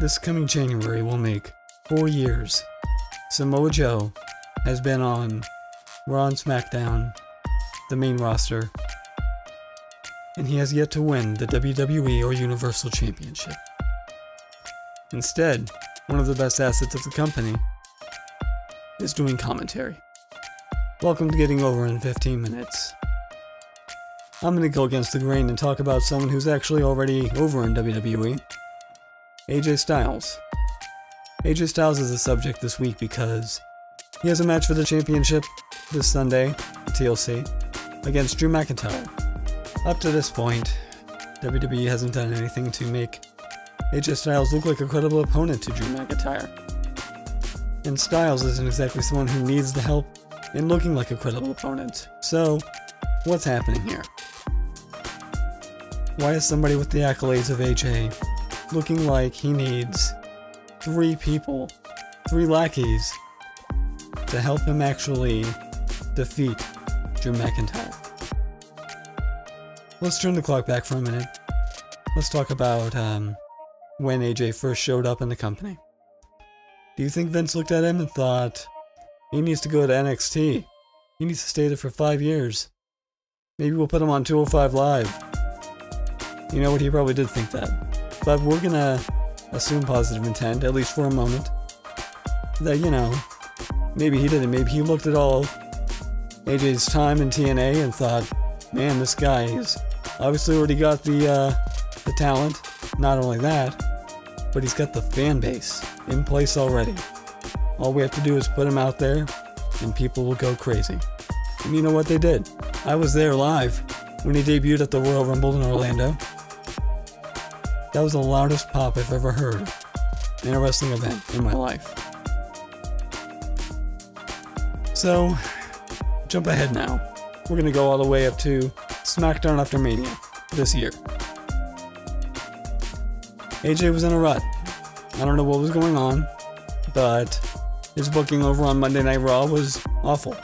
This coming January will make four years Samoa Joe has been on Raw and SmackDown, the main roster, and he has yet to win the WWE or Universal Championship. Instead, one of the best assets of the company is doing commentary. Welcome to Getting Over in 15 Minutes. I'm going to go against the grain and talk about someone who's actually already over in WWE AJ Styles. AJ Styles is the subject this week because he has a match for the championship this Sunday, TLC, against Drew McIntyre. Up to this point, WWE hasn't done anything to make AJ Styles look like a credible opponent to Drew McIntyre. And Styles isn't exactly someone who needs the help in looking like a credible opponent. So, what's happening here? Why is somebody with the accolades of AJ looking like he needs three people, three lackeys, to help him actually defeat Drew McIntyre? Let's turn the clock back for a minute. Let's talk about um, when AJ first showed up in the company. Do you think Vince looked at him and thought, he needs to go to NXT? He needs to stay there for five years. Maybe we'll put him on 205 Live. You know what? He probably did think that. But we're gonna assume positive intent, at least for a moment. That, you know, maybe he didn't. Maybe he looked at all AJ's time in TNA and thought, man, this guy is obviously already got the, uh, the talent. Not only that, but he's got the fan base in place already. All we have to do is put him out there, and people will go crazy. And you know what they did? I was there live when he debuted at the Royal Rumble in Orlando. That was the loudest pop I've ever heard in a wrestling event in my life. So, jump ahead now. We're gonna go all the way up to SmackDown after Mania this year. AJ was in a rut. I don't know what was going on, but his booking over on Monday Night Raw was awful.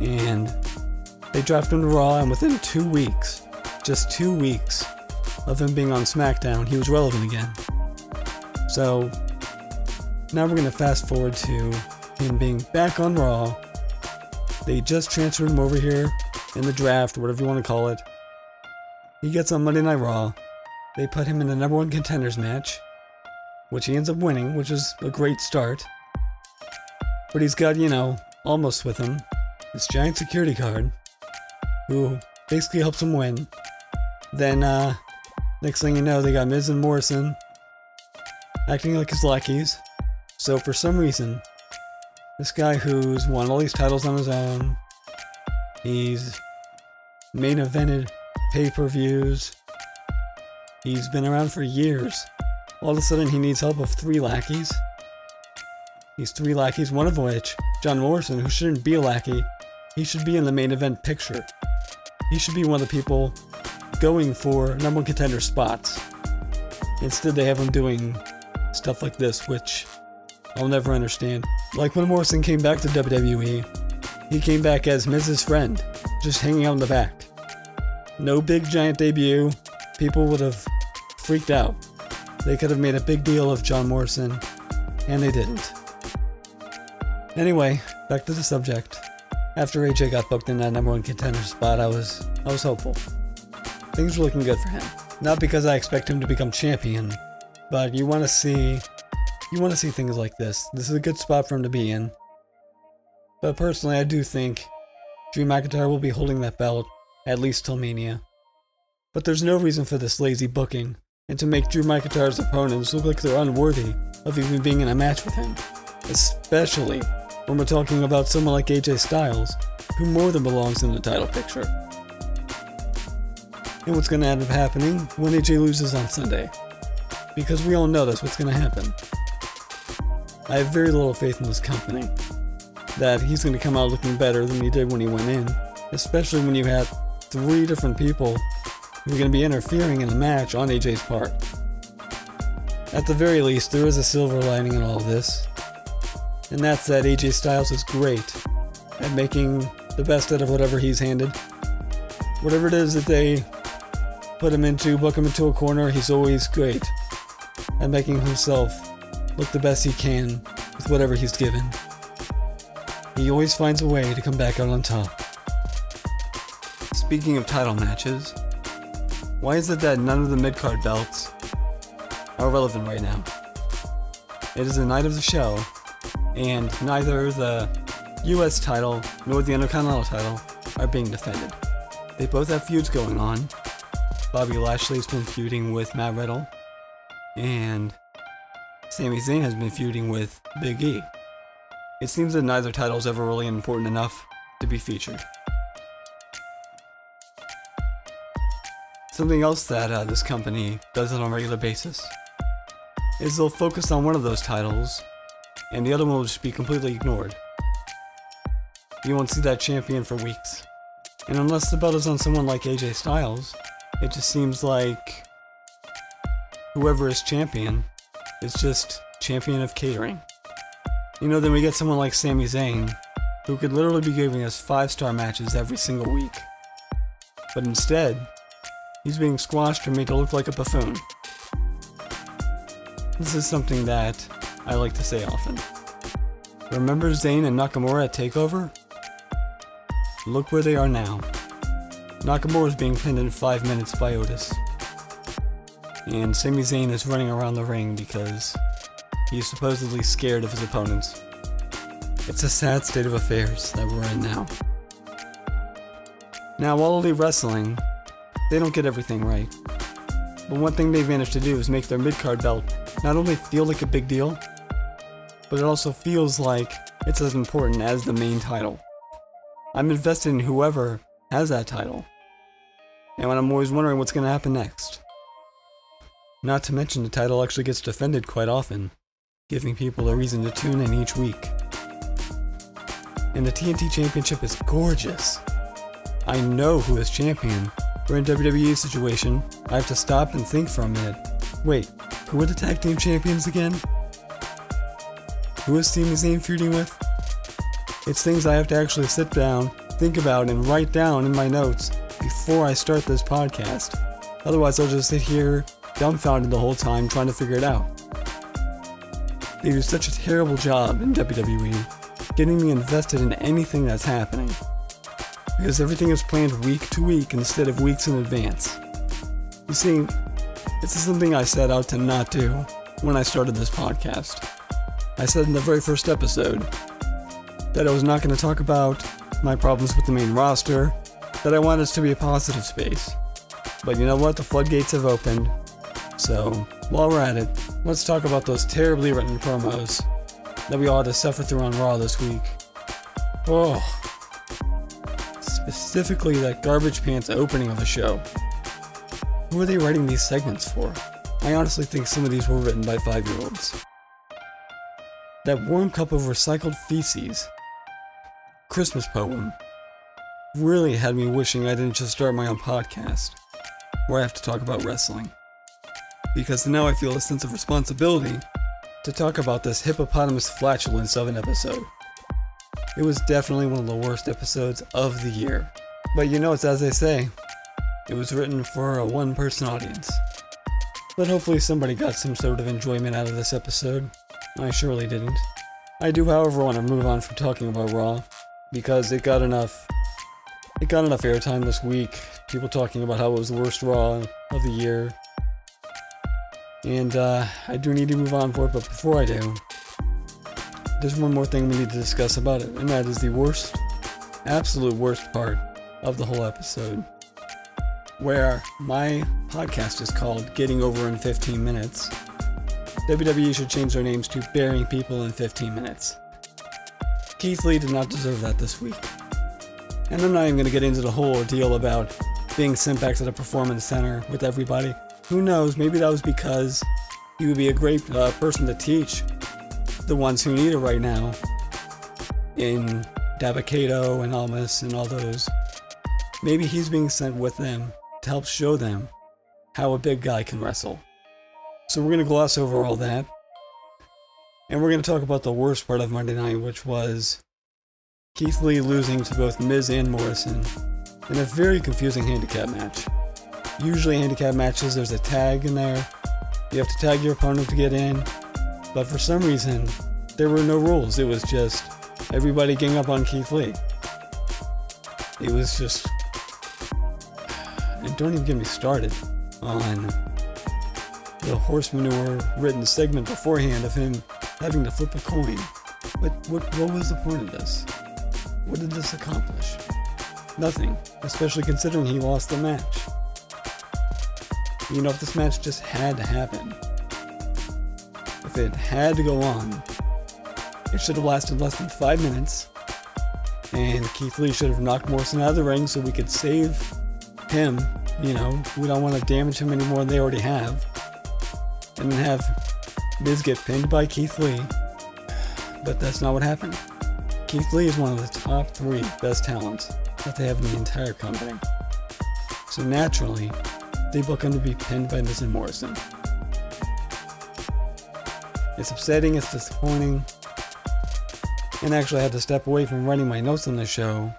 And they dropped him to Raw, and within two weeks, just two weeks, of him being on SmackDown, he was relevant again. So now we're going to fast forward to him being back on Raw. They just transferred him over here in the draft, whatever you want to call it. He gets on Monday Night Raw. They put him in the number one contenders match, which he ends up winning, which is a great start. But he's got, you know, almost with him, this giant security guard, who basically helps him win. Then, uh, Next thing you know, they got Miz and Morrison acting like his lackeys. So for some reason, this guy who's won all these titles on his own, he's main evented pay-per-views, he's been around for years. All of a sudden, he needs help of three lackeys. These three lackeys, one of which, John Morrison, who shouldn't be a lackey, he should be in the main event picture. He should be one of the people going for number one contender spots. Instead, they have him doing stuff like this, which I'll never understand. Like when Morrison came back to WWE, he came back as Miz's friend, just hanging out in the back. No big giant debut. People would have freaked out. They could have made a big deal of John Morrison, and they didn't. Anyway, back to the subject. After AJ got booked in that number one contender spot, I was I was hopeful. Things are looking good for him. Not because I expect him to become champion, but you want to see you want to see things like this. This is a good spot for him to be in. But personally, I do think Drew McIntyre will be holding that belt at least till Mania. But there's no reason for this lazy booking and to make Drew McIntyre's opponents look like they're unworthy of even being in a match with him. Especially when we're talking about someone like AJ Styles, who more than belongs in the title picture. And what's going to end up happening when AJ loses on Sunday. Because we all know that's what's going to happen. I have very little faith in this company that he's going to come out looking better than he did when he went in, especially when you have three different people who are going to be interfering in the match on AJ's part. At the very least, there is a silver lining in all of this, and that's that AJ Styles is great at making the best out of whatever he's handed. Whatever it is that they put him into, book him into a corner, he's always great at making himself look the best he can with whatever he's given. He always finds a way to come back out on top. Speaking of title matches, why is it that none of the mid card belts are relevant right now? It is the night of the show, and neither the US title nor the Intercontinental title are being defended. They both have feuds going on. Bobby Lashley's been feuding with Matt Riddle, and Sami Zayn has been feuding with Big E. It seems that neither title is ever really important enough to be featured. Something else that uh, this company does on a regular basis is they'll focus on one of those titles, and the other one will just be completely ignored. You won't see that champion for weeks. And unless the belt is on someone like AJ Styles, it just seems like whoever is champion is just champion of catering. You know, then we get someone like Sami Zayn, who could literally be giving us five star matches every single week. But instead, he's being squashed or made to look like a buffoon. This is something that I like to say often. Remember Zayn and Nakamura at TakeOver? Look where they are now. Nakamura is being pinned in 5 minutes by Otis. And Sami Zayn is running around the ring because he's supposedly scared of his opponents. It's a sad state of affairs that we're in now. Now, All Elite Wrestling, they don't get everything right. But one thing they've managed to do is make their mid card belt not only feel like a big deal, but it also feels like it's as important as the main title. I'm invested in whoever has that title, and I'm always wondering what's going to happen next. Not to mention, the title actually gets defended quite often, giving people a reason to tune in each week. And the TNT Championship is gorgeous. I know who is champion. We're in WWE situation. I have to stop and think for a minute. Wait, who are the tag team champions again? Who is Sami Zayn feuding with? It's things I have to actually sit down, think about, and write down in my notes before I start this podcast. Otherwise, I'll just sit here dumbfounded the whole time trying to figure it out. They do such a terrible job in WWE getting me invested in anything that's happening. Because everything is planned week to week instead of weeks in advance. You see, this is something I set out to not do when I started this podcast. I said in the very first episode that I was not going to talk about my problems with the main roster, that I want this to be a positive space. But you know what? The floodgates have opened, so, while we're at it, let's talk about those terribly written promos that we all had to suffer through on Raw this week. Oh. Specifically, that garbage pants opening of the show. Who are they writing these segments for? I honestly think some of these were written by five year olds. That warm cup of recycled feces. Christmas poem. Really had me wishing I didn't just start my own podcast, where I have to talk about wrestling because now I feel a sense of responsibility to talk about this hippopotamus flatulence of an episode. It was definitely one of the worst episodes of the year. But you know, it's as they say, it was written for a one person audience. But hopefully, somebody got some sort of enjoyment out of this episode. I surely didn't. I do, however, want to move on from talking about Raw because it got enough. It got enough airtime this week. People talking about how it was the worst Raw of the year, and uh, I do need to move on for it, but before I do, there's one more thing we need to discuss about it, and that is the worst, absolute worst part of the whole episode. Where my podcast is called Getting Over in 15 Minutes. WWE should change their names to Burying People in 15 Minutes. Keith Lee did not deserve that this week. And I'm not even going to get into the whole ordeal about being sent back to the Performance Center with everybody. Who knows? Maybe that was because he would be a great uh, person to teach the ones who need it right now in Dabba-Kato and Almas and all those. Maybe he's being sent with them to help show them how a big guy can wrestle. So we're going to gloss over all that. And we're going to talk about the worst part of Monday night, which was Keith Lee losing to both Miz and Morrison in a very confusing handicap match. Usually, handicap matches, there's a tag in there, You have to tag your opponent to get in. But for some reason, there were no rules. It was just everybody gang up on Keith Lee. It was just. And don't even get me started on the horse manure written segment beforehand of him having to flip a coin. But what, what was the point of this? What did this accomplish? Nothing, especially considering he lost the match. You know, if this match just had to happen, if it had to go on, it should have lasted less than five minutes, and Keith Lee should have knocked Morrison out of the ring so we could save him. You know, we don't want to damage him any more than they already have. And then have Miz get pinned by Keith Lee. But that's not what happened. Keith Lee is one of the top three best talents that they have in the entire company. So naturally, they book him to be pinned by Miz and Morrison. It's upsetting, it's disappointing, and actually I had to step away from writing my notes on the show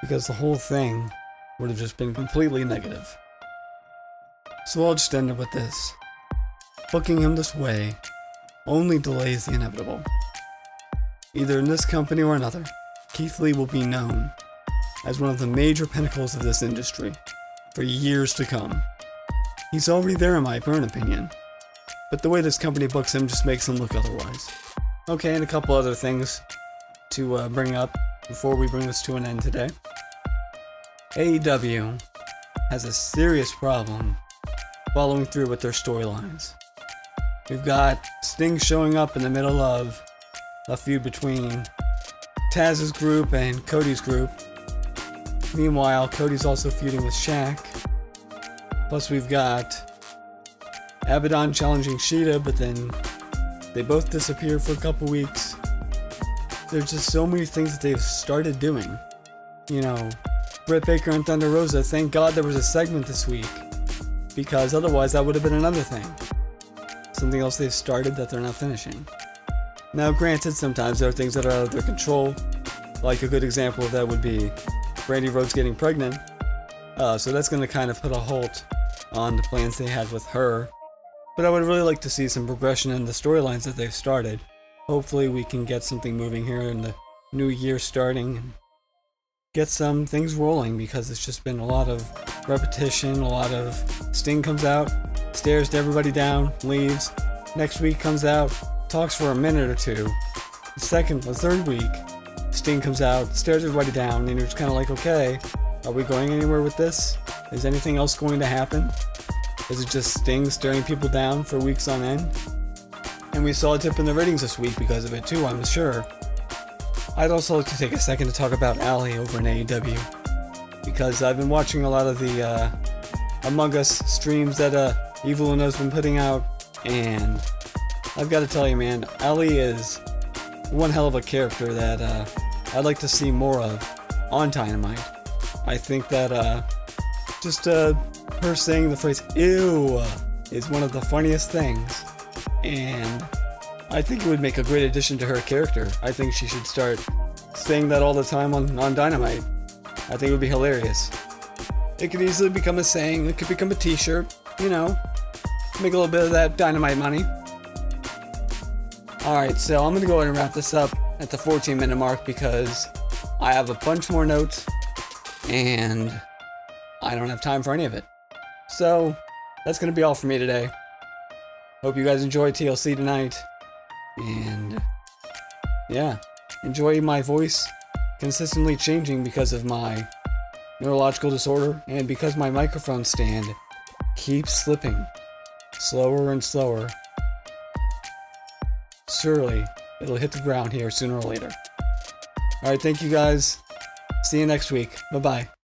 because the whole thing would have just been completely negative. So I'll just end it with this. Booking him this way only delays the inevitable. Either in this company or another, Keith Lee will be known as one of the major pinnacles of this industry for years to come. He's already there in my current opinion, but the way this company books him just makes him look otherwise. Okay, and a couple other things to uh, bring up before we bring this to an end today. AEW has a serious problem following through with their storylines. We've got Sting showing up in the middle of a feud between Taz's group and Cody's group. Meanwhile, Cody's also feuding with Shaq. Plus, we've got Abaddon challenging Shida, but then they both disappear for a couple weeks. There's just so many things that they've started doing. You know, Britt Baker and Thunder Rosa, thank God there was a segment this week. Because otherwise, that would have been another thing. Something else they've started that they're not finishing. Now, granted, sometimes there are things that are out of their control. Like a good example of that would be Brandi Rhodes getting pregnant. Uh, so that's going to kind of put a halt on the plans they had with her. But I would really like to see some progression in the storylines that they've started. Hopefully, we can get something moving here in the new year starting get some things rolling because it's just been a lot of repetition, a lot of Sting comes out, stares everybody down, leaves. Next week comes out, talks for a minute or two. The second, the third week, Sting comes out, stares everybody down, and you're just kind of like, okay, are we going anywhere with this? Is anything else going to happen? Is it just Sting staring people down for weeks on end? And we saw a dip in the ratings this week because of it too, I'm sure. I'd also like to take a second to talk about Allie over in AEW. Because I've been watching a lot of the uh, Among Us streams that uh, Evil Uno's been putting out, and I've got to tell you, man, Ellie is one hell of a character that uh, I'd like to see more of on Dynamite. I think that uh, just uh, her saying the phrase "ew" is one of the funniest things, and I think it would make a great addition to her character. I think she should start saying that all the time on, on Dynamite. I think it would be hilarious. It could easily become a saying, it could become a t shirt, you know, make a little bit of that Dynamite money. Alright, so I'm gonna go ahead and wrap this up at the 14 minute mark because I have a bunch more notes and I don't have time for any of it. So, that's gonna be all for me today. Hope you guys enjoyed TLC tonight. And yeah, enjoy my voice consistently changing because of my neurological disorder and because my microphone stand keeps slipping slower and slower. Surely it'll hit the ground here sooner or later. Alright, thank you guys. See you next week. Bye bye.